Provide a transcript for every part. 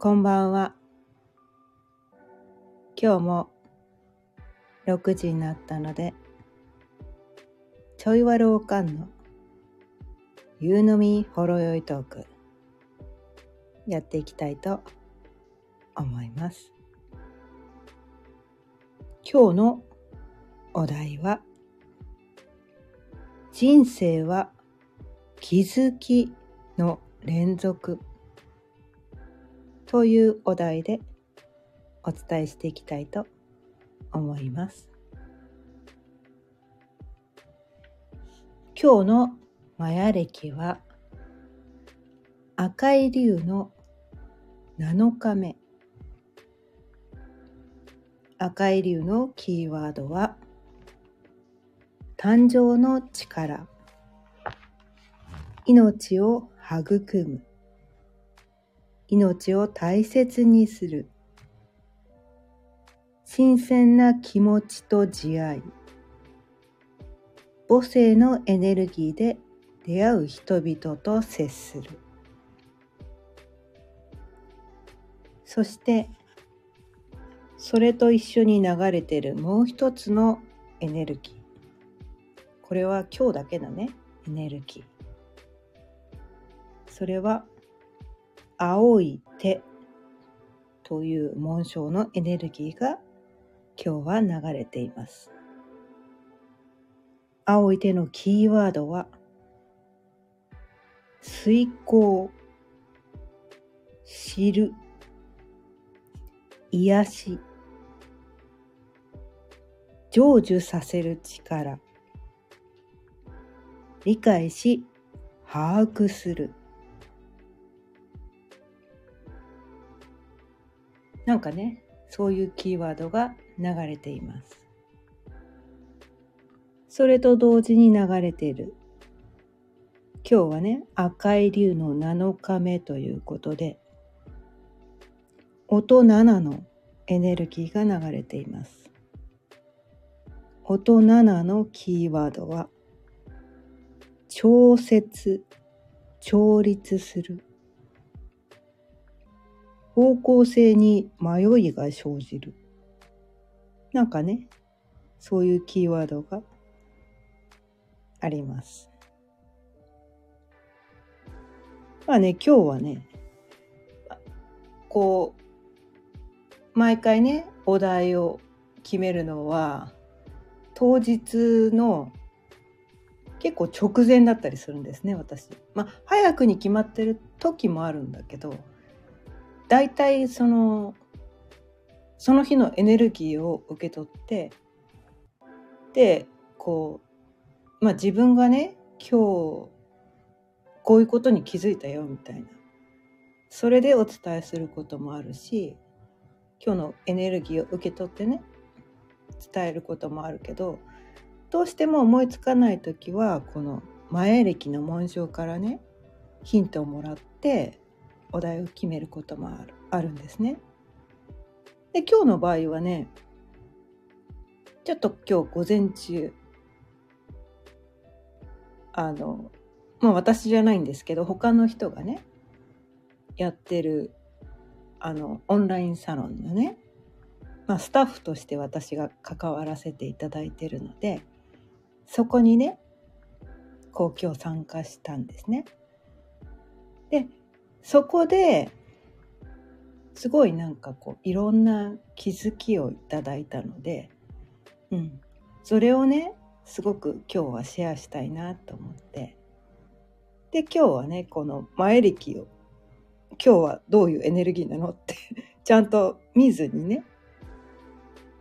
こんばんは。今日も6時になったので、ちょいわるおかんの夕飲みほろよいトークやっていきたいと思います。今日のお題は人生は気づきの連続というお題でお伝えしていきたいと思います。今日のマヤ歴は赤い竜の7日目。赤い竜のキーワードは誕生の力。命を育む。命を大切にする。新鮮な気持ちと慈愛。母性のエネルギーで出会う人々と接する。そしてそれと一緒に流れてるもう一つのエネルギー。これは今日だけのね。エネルギー。それは青い手という紋章のエネルギーが今日は流れています。青い手のキーワードは遂行、知る、癒し、成就させる力、理解し、把握する。なんかね、そういうキーワードが流れています。それと同時に流れている。今日はね、赤い竜の7日目ということで、音7のエネルギーが流れています。音7のキーワードは、調節、調律する。方向性に迷いが生じる。なんかね、そういうキーワードがあります。まあね、今日はね、こう、毎回ね、お題を決めるのは、当日の結構直前だったりするんですね、私。まあ、早くに決まってる時もあるんだけど、大体そのその日のエネルギーを受け取ってでこうまあ自分がね今日こういうことに気づいたよみたいな。それでお伝えすることもあるし今日のエネルギーを受け取ってね伝えることもあるけどどうしても思いつかない時はこの前歴の紋章からねヒントをもらってお題を決めることもあるあるんですね。で今日の場合はねちょっと今日午前中あのまあ私じゃないんですけど他の人がねやってるあのオンラインサロンのね、まあ、スタッフとして私が関わらせていただいてるのでそこにねこう今日参加したんですね。でそこですごいなんかこういろんな気づきをいただいたので、うん、それをねすごく今日はシェアしたいなと思って。で今日はねこの前歴を今日はどういうエネルギーなのって ちゃんと見ずにね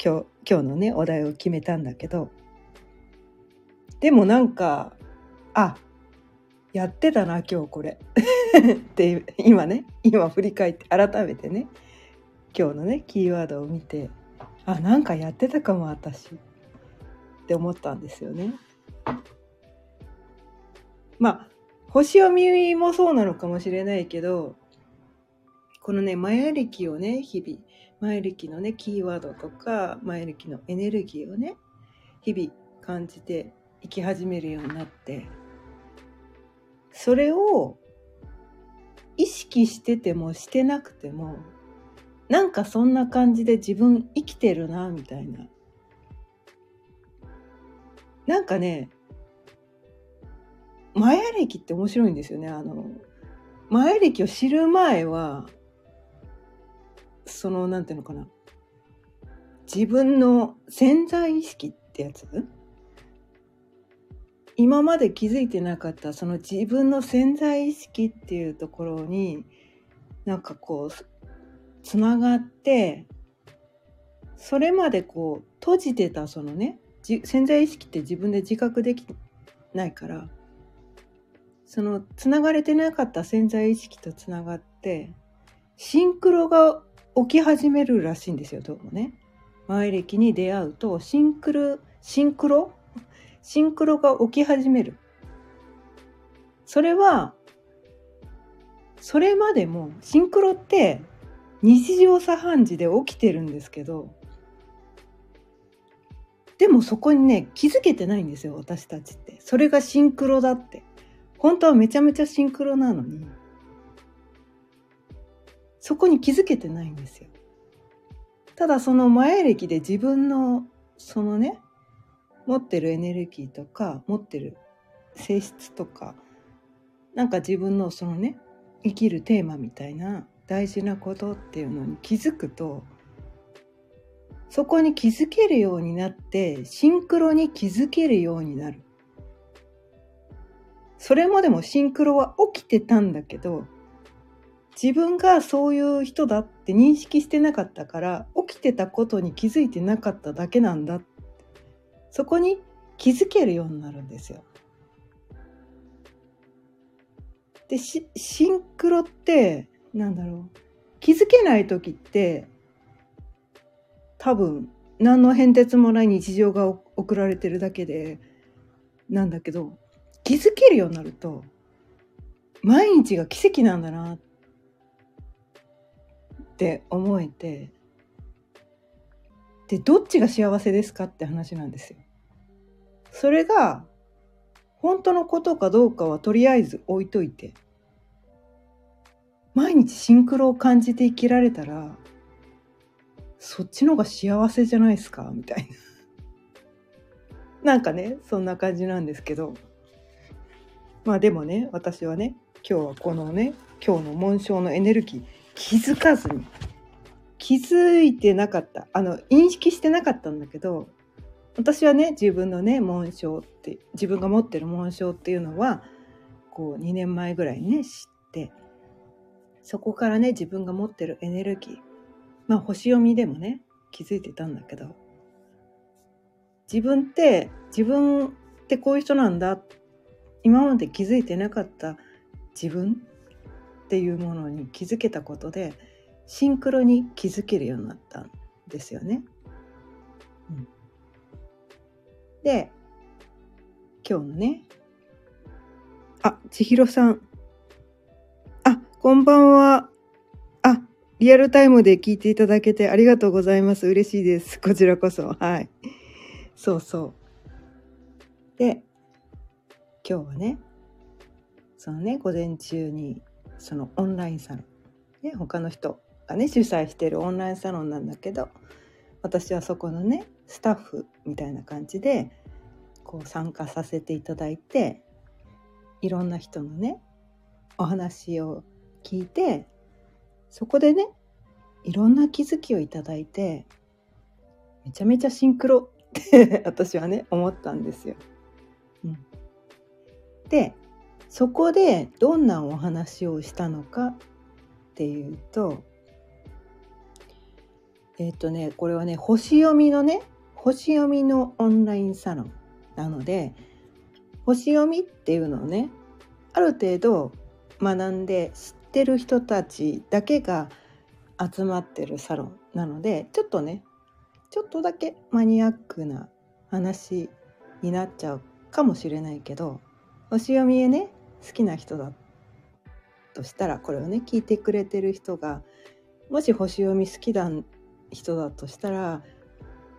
今日今日のねお題を決めたんだけど。でもなんかあやってたな今日これ って今ね今振り返って改めてね今日のねキーワードを見てあなんかやってたかも私って思ったんですよね。まあ星読みもそうなのかもしれないけどこのねマヤ暦をね日々マヤ暦のねキーワードとかマヤ暦のエネルギーをね日々感じて生き始めるようになってそれを意識しててもしてなくてもなんかそんな感じで自分生きてるなみたいな。なんかねマヤ歴って面白いんですよね。あのマヤ歴を知る前はそのなんていうのかな。自分の潜在意識ってやつ今まで気づいてなかったその自分の潜在意識っていうところになんかこうつながってそれまでこう閉じてたそのね潜在意識って自分で自覚できないからそのつながれてなかった潜在意識とつながってシンクロが起き始めるらしいんですよどうもね。前歴に出会うとシンクルシンクロシンクロが起き始める。それはそれまでもシンクロって日常茶飯事で起きてるんですけどでもそこにね気づけてないんですよ私たちって。それがシンクロだって。本当はめちゃめちゃシンクロなのにそこに気づけてないんですよ。ただその前歴で自分のそのね持ってるエネルギーとか持ってる性質とかなんか自分のそのね生きるテーマみたいな大事なことっていうのに気づくとそこに気づけるようになってシンクロに気づけるようになる。それまでもシンクロは起きてたんだけど自分がそういう人だって認識してなかったから起きてたことに気づいてなかっただけなんだっそこに気づけるようになるんですよ。でシンクロってなんだろう気づけない時って多分何の変哲もない日常が送られてるだけでなんだけど気づけるようになると毎日が奇跡なんだなって思えてでどっちが幸せですかって話なんですよ。それが本当のことかどうかはとりあえず置いといて毎日シンクロを感じて生きられたらそっちの方が幸せじゃないですか？みたいな。なんかねそんな感じなんですけど。まあでもね私はね今日はこのね今日の紋章のエネルギー気づかずに気づいてなかった。あの認識してなかったんだけど私はね自分のね紋章って自分が持ってる紋章っていうのはこう2年前ぐらいね知ってそこからね自分が持ってるエネルギーまあ星読みでもね気づいてたんだけど自分って自分ってこういう人なんだ今まで気づいてなかった自分っていうものに気づけたことでシンクロに気づけるようになったんですよね。で今日のねあ千尋さんあこんばんは。あ、リアルタイムで聞いていただけてありがとうございます。嬉しいです。こちらこそ。はい。そうそう。で、今日はね、そのね、午前中に、そのオンラインサロン、ね、他の人がね、主催してるオンラインサロンなんだけど、私はそこのね、スタッフみたいな感じで、こう参加させていただいて、いろんな人のね、お話を聞いてそこでねいろんな気づきをいただいてめちゃめちゃシンクロって 私はね思ったんですよ。うん、でそこでどんなお話をしたのかっていうとえっ、ー、とねこれはね星読みのね星読みのオンラインサロンなので星読みっていうのをねある程度学んで知ってる人たちだけが集まってるサロンなのでちょっとねちょっとだけマニアックな話になっちゃうかもしれないけど星読みへね好きな人だとしたらこれをね聞いてくれてる人がもし星読み好きな人だとしたら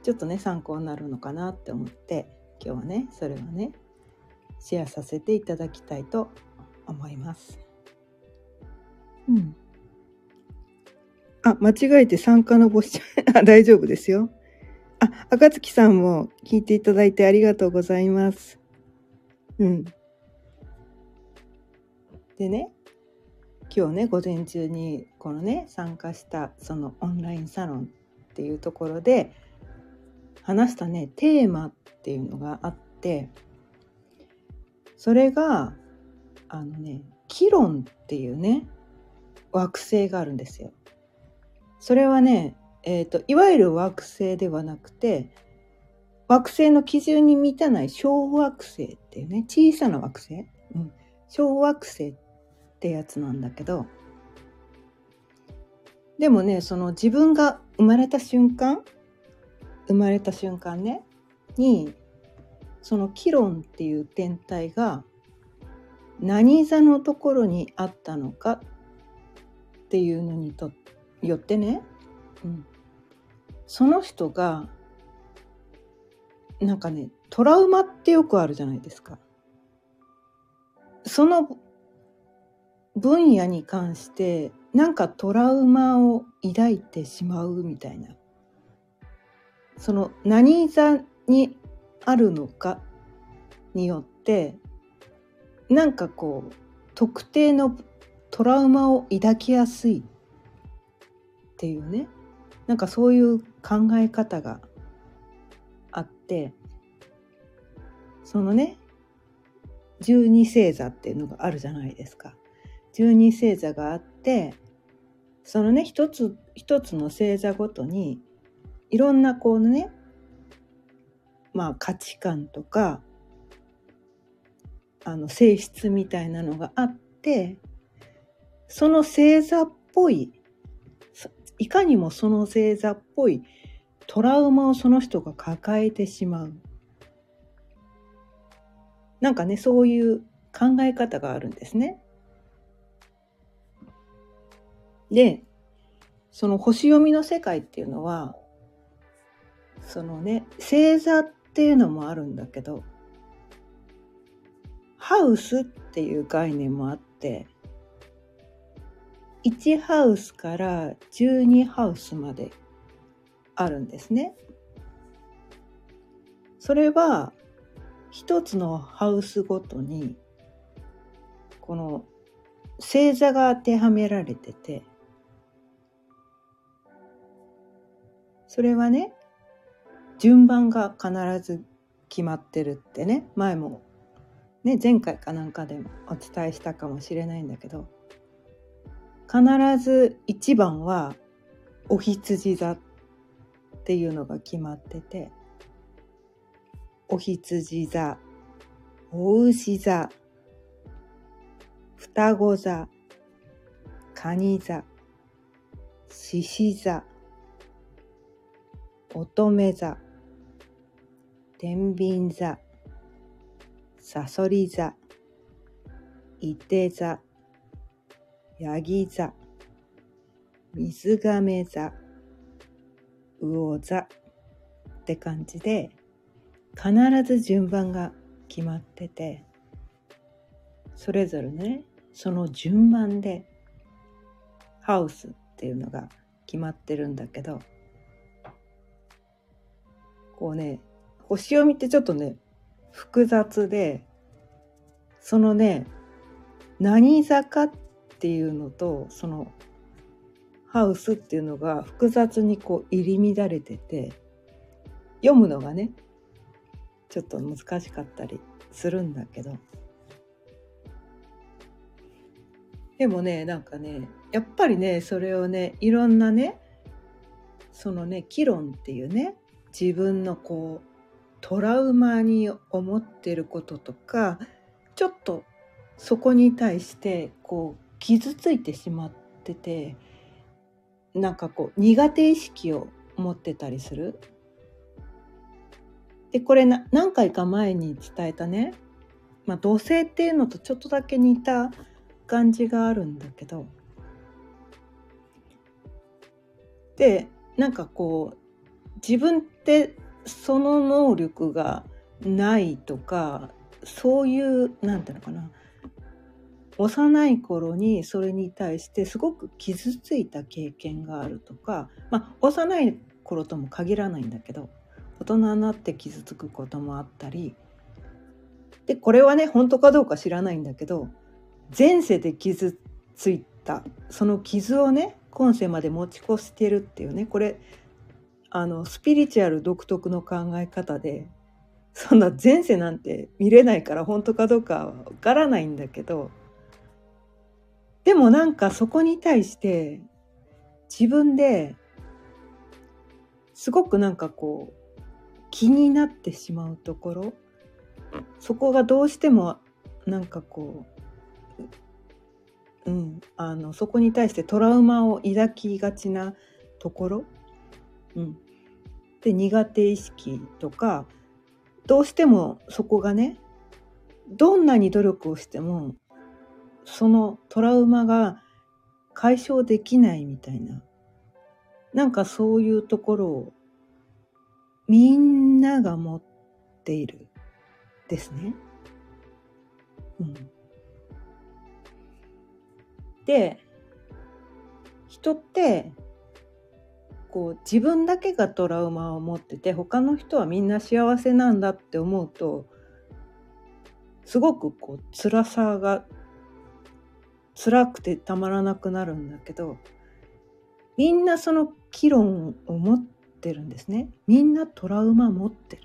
ちょっとね参考になるのかなって思って今日はねそれをねシェアさせていただきたいと思います。うん。あ、間違えて参加の募集、あ、大丈夫ですよ。あ、赤月さんも聞いていただいてありがとうございます。うん。でね、今日ね、午前中にこのね、参加したそのオンラインサロンっていうところで話したね、テーマっっていうのがあって、それが、あのね、キロンっていうね、惑星があるんですよ。それはね、えーと、いわゆる惑星ではなくて惑星の基準に満たない小惑星っていうね小さな惑星、うん、小惑星ってやつなんだけどでもねその自分が生まれた瞬間生まれた瞬間ねにそのキロンっていう天体が何座のところにあったのかっていうのにとよってね、うん、その人がなんかねトラウマってよくあるじゃないですか。その分野に関してなんかトラウマを抱いてしまうみたいな。その何座にあるのかによってなんかこう特定のトラウマを抱きやすいっていうねなんかそういう考え方があってそのね十二星座っていうのがあるじゃないですか。十二星座があってそのね一つ一つの星座ごとにいろんなこうねまあ価値観とかあの性質みたいなのがあってその星座っぽいいかにもその星座っぽいトラウマをその人が抱えてしまう。なんかね、そういう考え方があるんですね。で、その星読みの世界っていうのは、そのね、星座っていうのもあるんだけど、ハウスっていう概念もあって、1ハウスから12ハウスまであるんですね。それは一つのハウスごとにこの星座が当てはめられててそれはね順番が必ず決まってるってね前も。ね前回かなんかでもお伝えしたかもしれないんだけど。必ず1番はお羊座っていうのが決まってて。お羊座お牛座双子座蟹座獅子座乙女座。天秤座さそり座いて座ヤギ座水亀座魚座って感じで必ず順番が決まっててそれぞれねその順番でハウスっていうのが決まってるんだけどこうね星読みってちょっとね複雑でそのね何座かっていうのとそのハウスっていうのが複雑にこう入り乱れてて読むのがねちょっと難しかったりするんだけど。でもねなんかねやっぱりねそれをねいろんなねそのね議論っていうね自分のこうトラウマに思ってることとかちょっとそこに対してこう傷ついてしまっててなんかこう苦手意識を持ってたりする。でこれな何回か前に伝えたね、まあ、土星っていうのとちょっとだけ似た感じがあるんだけどでなんかこう自分ってその能力がないとかそういうなんていうのかな。幼い頃にそれに対してすごく傷ついた経験があるとか、まあ、幼い頃とも限らないんだけど大人になって傷つくこともあったりでこれはね本当かどうか知らないんだけど前世で傷ついたその傷をね今世まで持ち越してるっていうねこれあのスピリチュアル独特の考え方でそんな前世なんて見れないから本当かどうかはわからないんだけどでもなんかそこに対して自分ですごくなんかこう気になってしまうところそこがどうしてもなんかこう、うん、あのそこに対してトラウマを抱きがちなところ、うん、で苦手意識とかどうしてもそこがねどんなに努力をしてもそのトラウマが解消できないみたいななんかそういうところをみんなが持っているですね。うん、で人ってこう自分だけがトラウマを持ってて他の人はみんな幸せなんだって思うとすごくこう辛さが辛くてたまらなくなるんだけどみんなその議論を持ってるんですね。みんなトラウマ持ってる。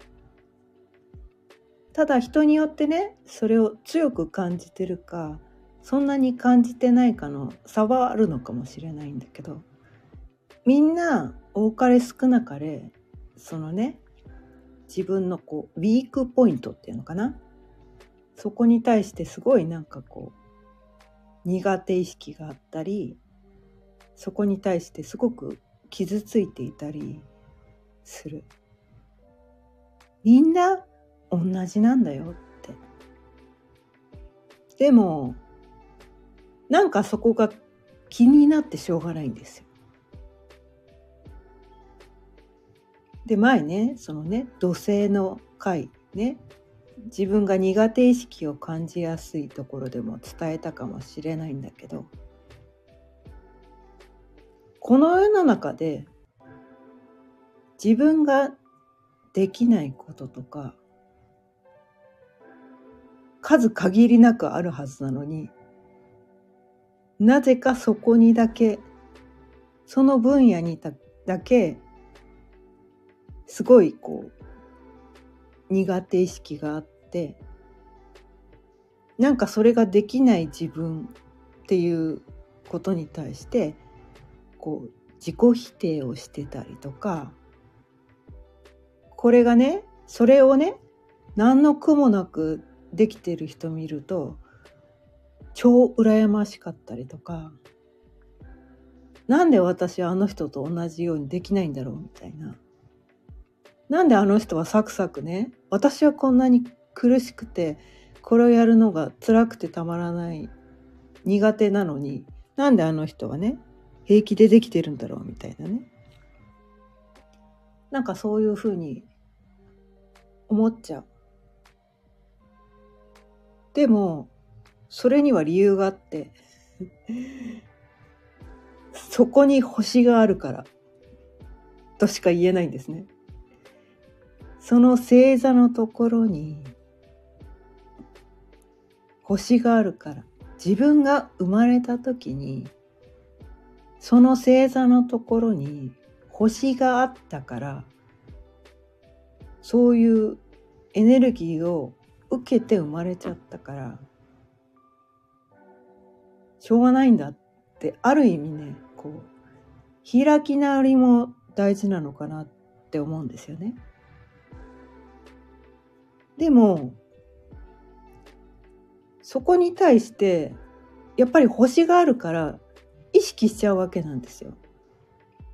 ただ人によってねそれを強く感じてるかそんなに感じてないかの差はあるのかもしれないんだけどみんな多かれ少なかれそのね自分のこうウィークポイントっていうのかな？そこに対してすごいなんかこう苦手意識があったりそこに対してすごく傷ついていたりする。みんな同じなんだよって。でもなんかそこが気になってしょうがないんですよ。で前ねそのね土星の回ね自分が苦手意識を感じやすいところでも伝えたかもしれないんだけどこの世の中で自分ができないこととか数限りなくあるはずなのになぜかそこにだけその分野にだけすごいこう苦手意識があってなんかそれができない自分っていうことに対してこう自己否定をしてたりとかこれがねそれをね何の苦もなくできてる人見ると超羨ましかったりとかなんで私はあの人と同じようにできないんだろうみたいな。なんであの人はサクサクね私はこんなに苦しくてこれをやるのが辛くてたまらない苦手なのになんであの人はね平気でできてるんだろうみたいなね。なんかそういうふうに思っちゃう。でもそれには理由があってそこに星があるからとしか言えないんですね。その星座のところに星があるから自分が生まれた時にその星座のところに星があったからそういうエネルギーを受けて生まれちゃったからしょうがないんだってある意味ねこう開き直りも大事なのかなって思うんですよね。でもそこに対してやっぱり星があるから意識しちゃうわけなんですよ。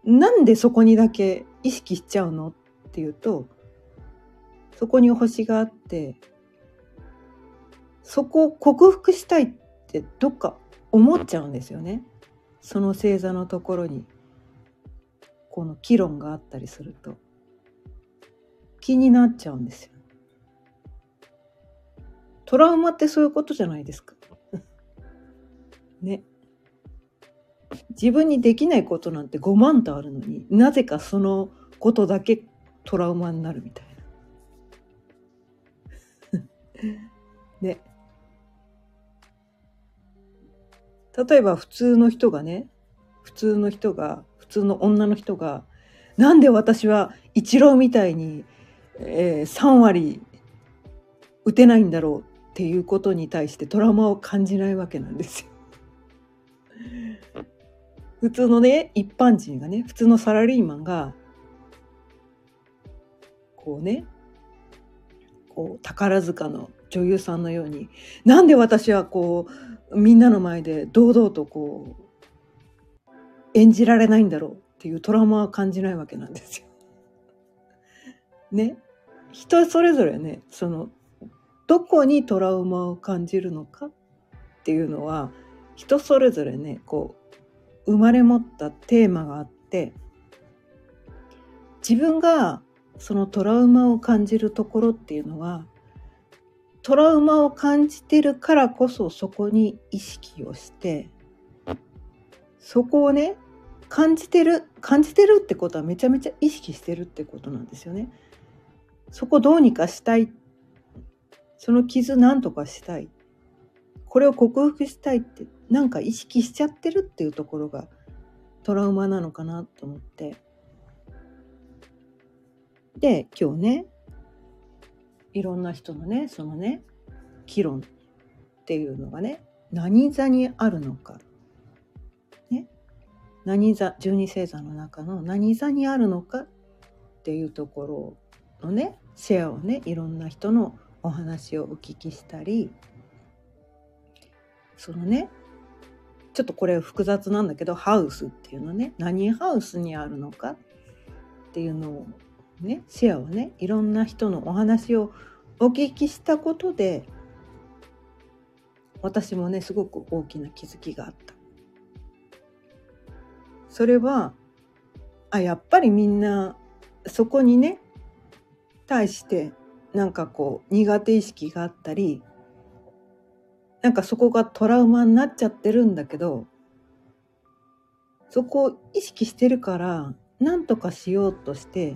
なんでそこにだけ意識しちゃうの？っていうとそこに星があってそこを克服したいってどっか思っちゃうんですよね。その星座のところにこの議論があったりすると気になっちゃうんですよ。トラウマってそういうことじゃないですか。ね。自分にできないことなんて5万とあるのになぜかそのことだけトラウマになるみたいな。ね。例えば普通の人がね普通の人が普通の女の人がなんで私はイチローみたいに、えー、3割打てないんだろうっていうことに対してトラウマを感じないわけなんですよ。普通のね一般人がね普通のサラリーマンがこうねこう宝塚の女優さんのようになんで私はこうみんなの前で堂々とこう演じられないんだろうっていうトラウマは感じないわけなんですよ。ね人それぞれねそのどこにトラウマを感じるのかっていうのは人それぞれねこう生まれ持ったテーマがあって自分がそのトラウマを感じるところっていうのはトラウマを感じてるからこそそこに意識をしてそこをね感じてる感じてるってことはめちゃめちゃ意識してるってことなんですよね。そこどうにかしたいその傷なんとかしたい。これを克服したいってなんか意識しちゃってるっていうところがトラウマなのかなと思って。で今日ねいろんな人のねそのね議論っていうのがね何座にあるのか、ね、何座十二星座の中の何座にあるのかっていうところのねシェアをねいろんな人のお話をお聞きしたりそのねちょっとこれ複雑なんだけどハウスっていうのね何ハウスにあるのかっていうのをねシェアをねいろんな人のお話をお聞きしたことで私もねすごく大きな気づきがあった。それはあやっぱりみんなそこにね対してなんかこう苦手意識があったりなんかそこがトラウマになっちゃってるんだけどそこを意識してるから何とかしようとして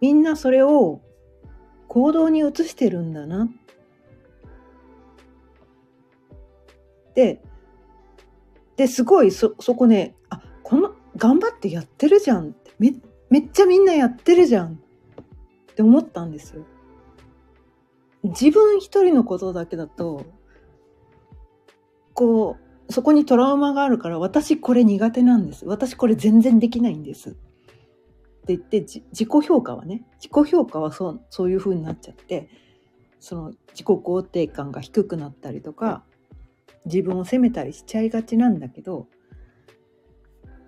みんなそれを行動に移してるんだなでですごいそそこねあこの頑張ってやってるじゃんってめめっちゃみんなやってるじゃんって思ったんですよ。自分一人のことだけだとこうそこにトラウマがあるから私これ苦手なんです。私これ全然できないんです。って言って自己評価はね自己評価はそうそういう風になっちゃってその自己肯定感が低くなったりとか自分を責めたりしちゃいがちなんだけど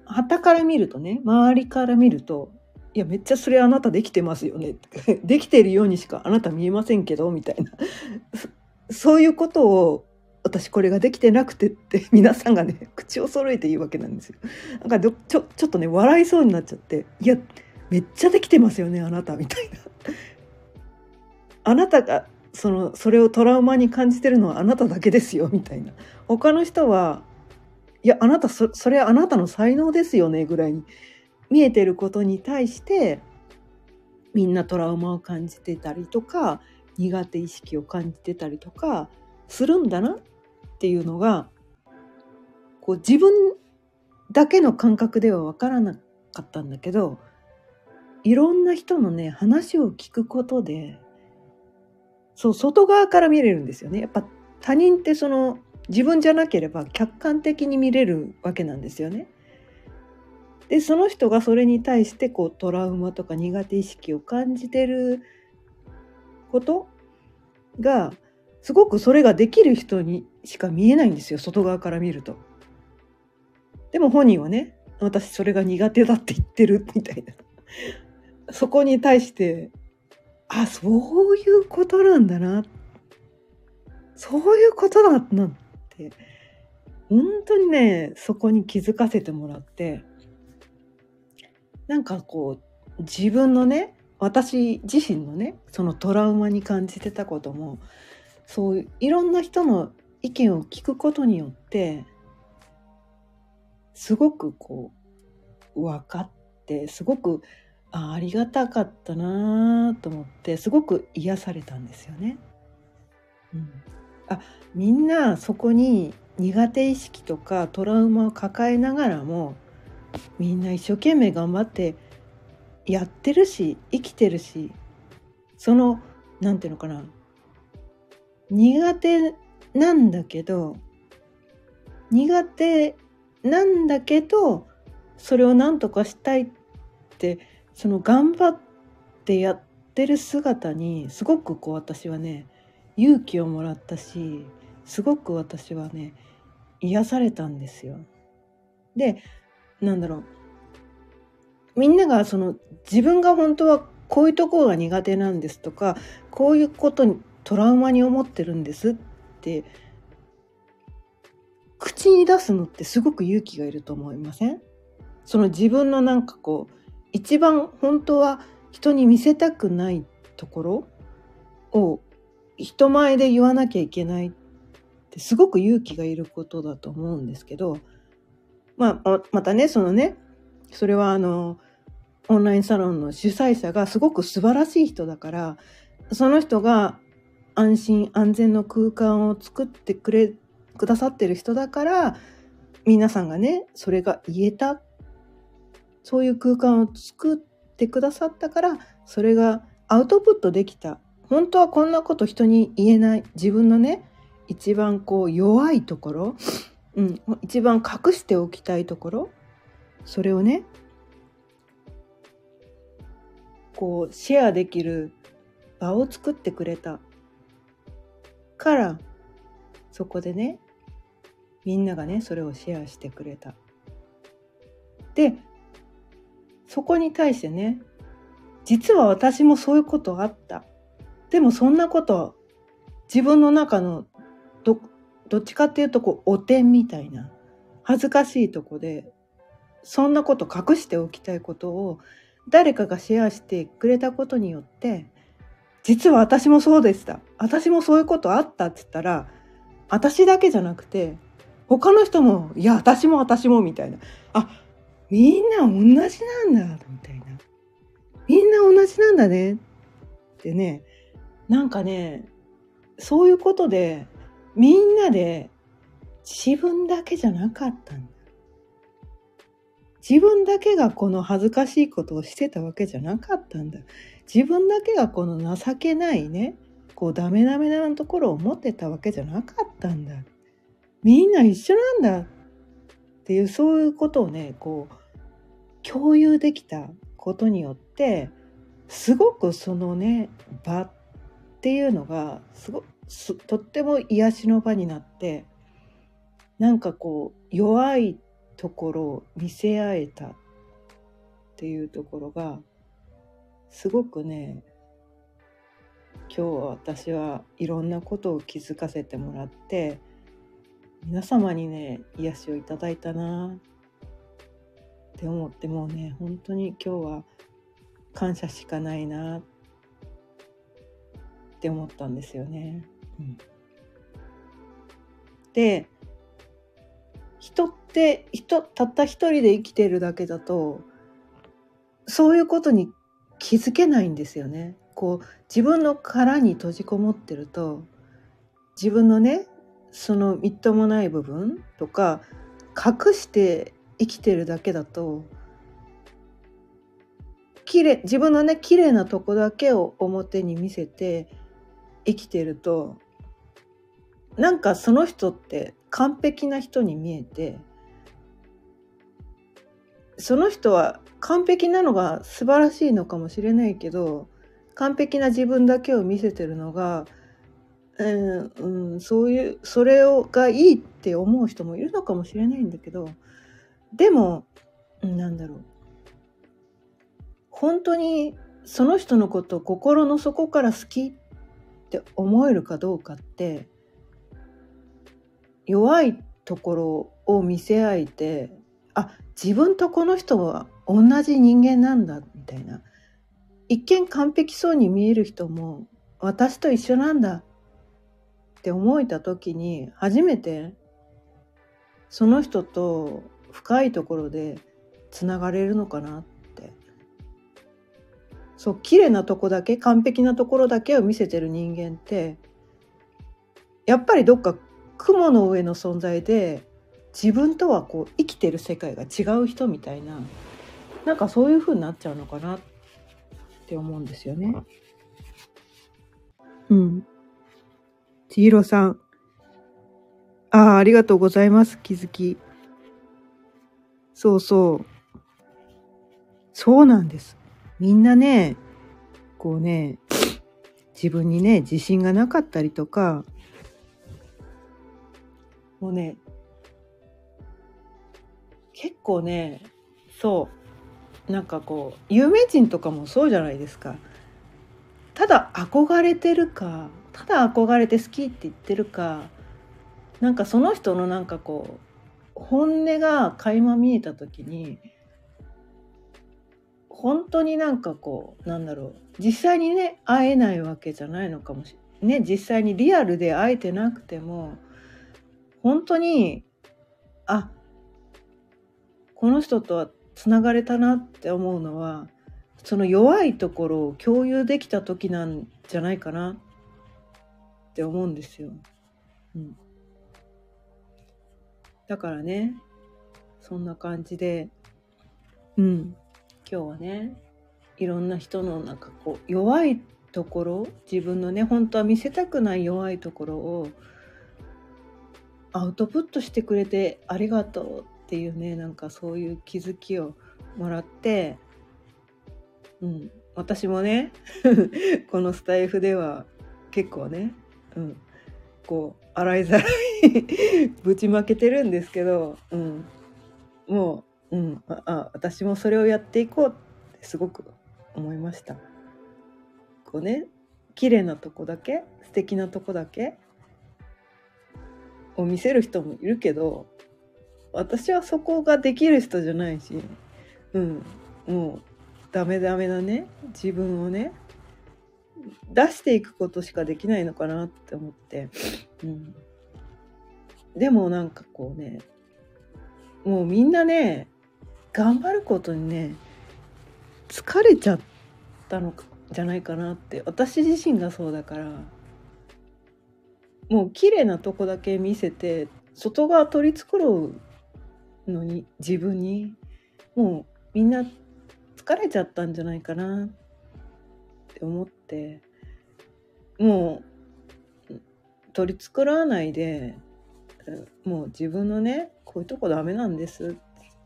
旗から見るとね周りから見るといやめっちゃそれあなたできてますよね できてるようにしかあなた見えませんけどみたいな そういうことを私これができてなくてって 皆さんがね口を揃えて言うわけなんですよ。なんかちょちょっとね笑いそうになっちゃっていやめっちゃできてますよねあなたみたいな。あなたがそのそれをトラウマに感じてるのはあなただけですよみたいな。他の人はいやあなたそそれあなたの才能ですよねぐらいに見えてることに対してみんなトラウマを感じてたりとか苦手意識を感じてたりとかするんだなっていうのがこう自分だけの感覚では分からなかったんだけどいろんな人のね話を聞くことでそう外側から見れるんですよね。やっぱ他人ってその自分じゃなければ客観的に見れるわけなんですよね。でその人がそれに対してこうトラウマとか苦手意識を感じてることがすごくそれができる人にしか見えないんですよ外側から見ると。でも本人はね私それが苦手だって言ってるみたいな。そこに対してあそういうことなんだなそういうことだなって本当にねそこに気づかせてもらってなんかこう自分のね私自身のねそのトラウマに感じてたこともそういういろんな人の意見を聞くことによってすごくこう分かってすごくあありがたかったなと思ってすごく癒されたんですよね。うん、あみんなそこに苦手意識とかトラウマを抱えながらもみんな一生懸命頑張ってやってるし生きてるしその何て言うのかな苦手なんだけど苦手なんだけどそれを何とかしたいってその頑張ってやってる姿にすごくこう私はね勇気をもらったしすごく私はね癒されたんですよ。でなんだろう。みんながその自分が本当はこういうところが苦手なんですとかこういうことにトラウマに思ってるんですって口に出すのってすごく勇気がいると思いません？その自分のなんかこう一番本当は人に見せたくないところを人前で言わなきゃいけないってすごく勇気がいることだと思うんですけどまあまたねそのねそれはあのオンラインサロンの主催者がすごく素晴らしい人だからその人が安心安全の空間を作ってくれくださってる人だから皆さんがねそれが言えた。そういう空間を作ってくださったからそれがアウトプットできた。本当はこんなこと人に言えない。自分のね一番こう弱いところ、うん、一番隠しておきたいところ？それをねこうシェアできる場を作ってくれたからそこでねみんながねそれをシェアしてくれた。でそこに対してね実は私もそういうことあった。でもそんなこと自分の中のどっちかっていうとこうお点みたいな恥ずかしいとこでそんなこと隠しておきたいことを誰かがシェアしてくれたことによって実は私もそうでした。私もそういうことあったって言ったら私だけじゃなくて他の人もいや私も私もみたいな。あみんな同じなんだみたいな。みんな同じなんだね。ってねなんかねそういうことでみんなで自分だけじゃなかったんだ自分だけがこの恥ずかしいことをしてたわけじゃなかったんだ。自分だけがこの情けないね、こうダメダメなところを持ってたわけじゃなかったんだ。みんな一緒なんだっていうそういうことをね、こう共有できたことによってすごくそのね場っていうのがすごくとっても癒しの場になってなんかこう弱いところを見せ合えたっていうところがすごくね今日私はいろんなことを気づかせてもらって皆様にね癒しをいただいたなって思ってもうね本当に今日は感謝しかないなって思ったんですよね。うん、で人って人たった一人で生きてるだけだとそういうことに気づけないんですよね。こう自分の殻に閉じこもってると自分のねそのみっともない部分とか隠して生きてるだけだと綺麗自分のね綺麗なとこだけを表に見せて生きてるとなんかその人って完璧な人に見えてその人は完璧なのが素晴らしいのかもしれないけど完璧な自分だけを見せてるのが、うんうん、そういうそれをがいいって思う人もいるのかもしれないんだけどでもなんだろう。本当にその人のことを心の底から好きって思えるかどうかって弱いところを見せ合えてあ自分とこの人は同じ人間なんだみたいな。一見完璧そうに見える人も私と一緒なんだって思えた時に初めてその人と深いところでつながれるのかなって。そう綺麗なとこだけ完璧なところだけを見せてる人間ってやっぱりどっか雲の上の存在で自分とはこう生きてる世界が違う人みたいななんかそういう風になっちゃうのかなって思うんですよね。うん。千尋さん。ああ、ありがとうございます。気づき。そうそう。そうなんです。みんなね、こうね、自分にね、自信がなかったりとか、もうね、結構ね、そう、なんかこう、有名人とかもそうじゃないですか。ただ憧れてるか、ただ憧れて好きって言ってるか、なんかその人のなんかこう、本音が垣間見えた時に本当になんかこうなんだろう実際にね会えないわけじゃないのかもしれないね実際にリアルで会えてなくても本当にあこの人とはつながれたなって思うのはその弱いところを共有できた時なんじゃないかなって思うんですよ。うん、だからね、そんな感じで、うん、今日はね、いろんな人のなんかこう、弱いところ、自分のね、本当は見せたくない弱いところを、アウトプットしてくれてありがとうっていうね、なんかそういう気づきをもらって、うん、私もね このスタイフでは結構ね、うん、こう洗いざらいぶちまけてるんですけど、うん、もう、うん、あ私もそれをやっていこうってすごく思いました。こうね綺麗なとこだけ素敵なとこだけを見せる人もいるけど私はそこができる人じゃないし、うん、もうダメダメなね自分をね出していくことしかできないのかなって思って、うん、でもなんかこうねもうみんなね頑張ることにね疲れちゃったのじゃないかなって私自身がそうだからもう綺麗なとこだけ見せて外側取り繕うのに自分にもうみんな疲れちゃったんじゃないかなって思ってもう取り繕わないでもう自分のねこういうとこダメなんです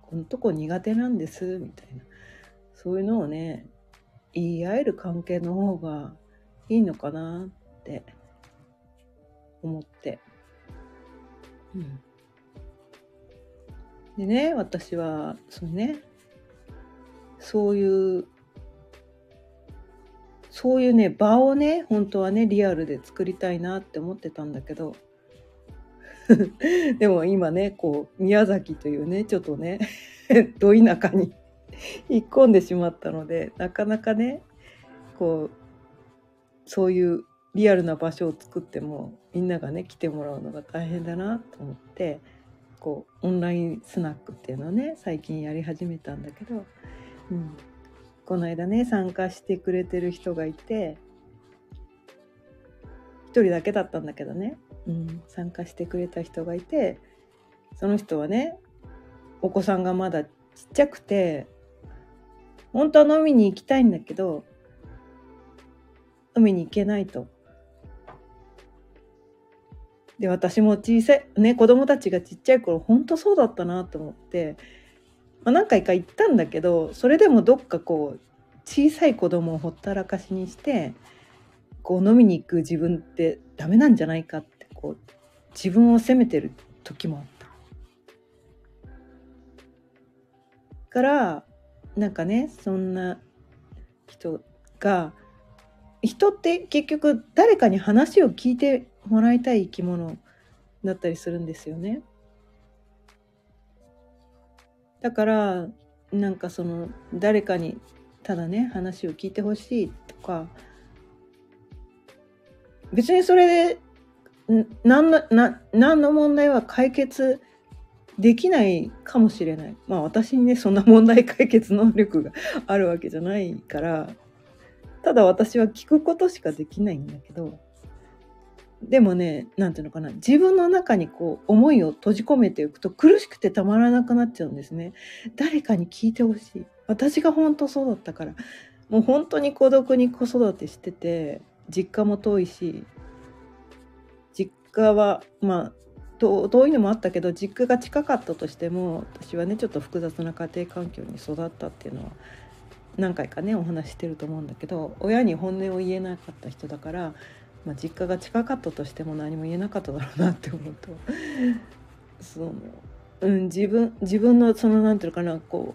このとこ苦手なんですみたいなそういうのをね言い合える関係の方がいいのかなって思って。うん、でね私はそのねそういうそういうね場をね本当はねリアルで作りたいなって思ってたんだけど でも今ねこう宮崎というねちょっとね ど田舎に 引っ込んでしまったのでなかなかねこうそういうリアルな場所を作ってもみんながね来てもらうのが大変だなと思ってこうオンラインスナックっていうのをね最近やり始めたんだけど、うん、この間ね参加してくれてる人がいて1人だけだったんだけどね。うん、参加してくれた人がいてその人はねお子さんがまだちっちゃくて本当は飲みに行きたいんだけど飲みに行けないと。で私も小さいね子供たちがちっちゃい頃本当そうだったなと思って、まあ、何回か行ったんだけどそれでもどっかこう小さい子供をほったらかしにしてこう飲みに行く自分ってダメなんじゃないかってこう自分を責めてる時もあった。からなんかねそんな人が人って結局誰かに話を聞いてもらいたい生き物だったりするんですよね。だからなんかその誰かにただね話を聞いてほしいとか別にそれで何のな何の問題は解決できないかもしれないまあ私にねそんな問題解決能力があるわけじゃないからただ私は聞くことしかできないんだけどでもね何ていうのかな自分の中にこう思いを閉じ込めていくと苦しくてたまらなくなっちゃうんですね。誰かに聞いてほしい。私が本当そうだったから。もう本当に孤独に子育てしてて実家も遠いし実家はまあ遠いのもあったけど実家が近かったとしても私はねちょっと複雑な家庭環境に育ったっていうのは何回かねお話してると思うんだけど親に本音を言えなかった人だから、まあ、実家が近かったとしても何も言えなかっただろうなって思うと。その、う。ん、自分自分のその何て言うかなこ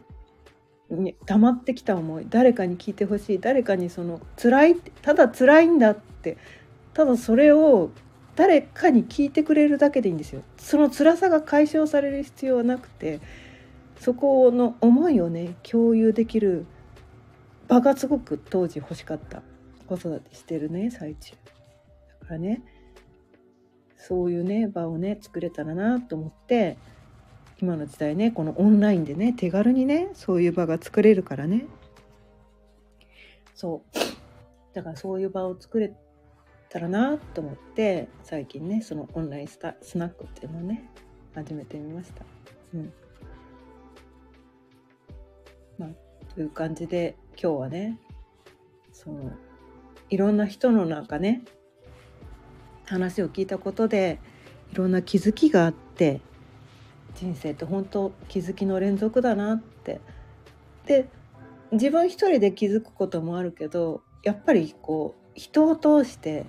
うに溜まってきた思い誰かに聞いてほしい誰かにその辛いただ辛いんだってただそれを誰かに聞いてくれるだけでいいんですよ。その辛さが解消される必要はなくてそこの思いをね共有できる場がすごく当時欲しかった。子育てしてるね最中。かね。そういうね場をね作れたらなと思って今の時代ねこのオンラインでね手軽にねそういう場が作れるからね。そう。だからそういう場を作れたらなと思って最近ねそのオンラインスタスナックっていうのをね始めてみました。うん。まあ、という感じで今日はねそのいろんな人の中ね話を聞いたことでいろんな気づきがあって人生って本当気づきの連続だなって。で自分一人で気づくこともあるけどやっぱりこう人を通して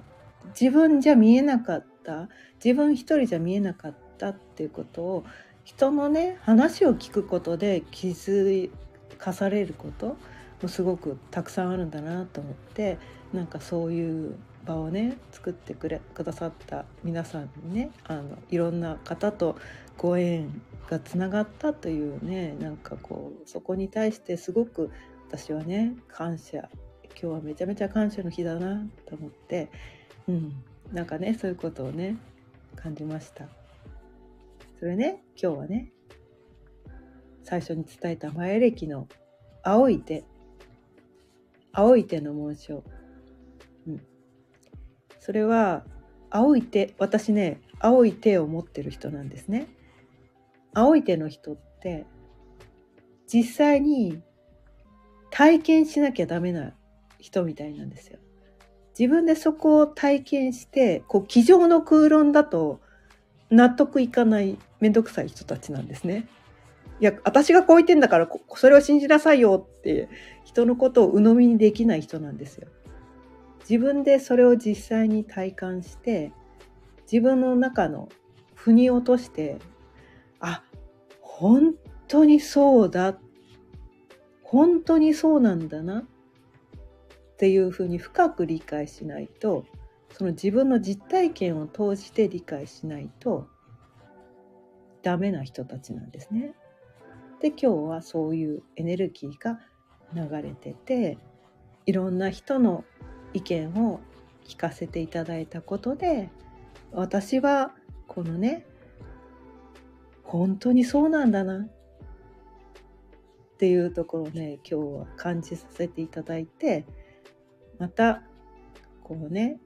自分じゃ見えなかった自分一人じゃ見えなかったっていうことを人のね話を聞くことで気づかされることもすごくたくさんあるんだなと思ってなんかそういう場をね作ってくれくださった皆さんにねあのいろんな方とご縁がつながったというねなんかこうそこに対してすごく私はね感謝今日はめちゃめちゃ感謝の日だなと思ってうんなんかねそういうことをね感じました。それね今日はね最初に伝えた前歴の青い手青い手の紋章、それは青い手私ね青い手を持ってる人なんですね青い手の人って実際に体験しなきゃダメな人みたいなんですよ自分でそこを体験してこう机上の空論だと納得いかないめんどくさい人たちなんですね。いや私がこう言ってんだからそれを信じなさいよって人のことを鵜呑みにできない人なんですよ。自分でそれを実際に体感して自分の中の腑に落としてあ本当にそうだ本当にそうなんだなっていうふうに深く理解しないとその自分の実体験を通して理解しないとダメな人たちなんですね。で今日はそういうエネルギーが流れてていろんな人の意見を聞かせていただいたことで私はこのね本当にそうなんだなっていうところをね今日は感じさせていただいてまたこうね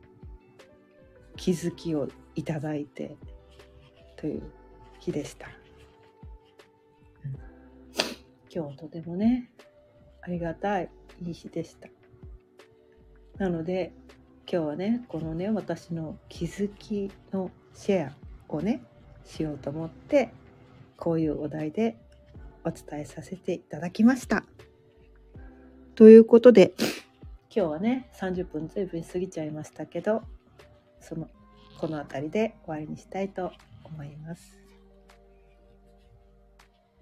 気づきをいただいてという日でした、今日とてもねありがたいいい日でした。なので今日はねこのね私の気づきのシェアをねしようと思ってこういうお題でお伝えさせていただきました。ということで今日はね30分ずいぶん過ぎちゃいましたけどそのこの辺りで終わりにしたいと思います。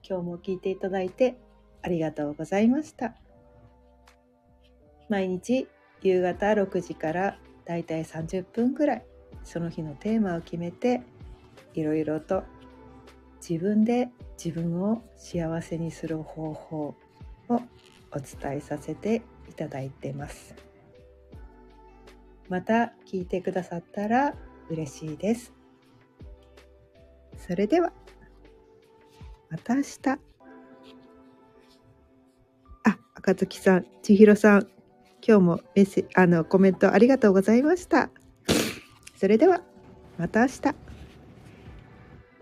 今日も聞いていただいてありがとうございました。毎日夕方6時からだいたい30分ぐらいその日のテーマを決めていろいろと自分で自分を幸せにする方法をお伝えさせていただいてます。また聞いてくださったら嬉しいです。それではまた明日。あ、赤月さん、千尋さん、今日もメッセあのコメントありがとうございました。それでは、また明日。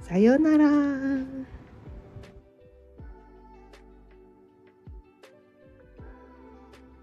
さようなら。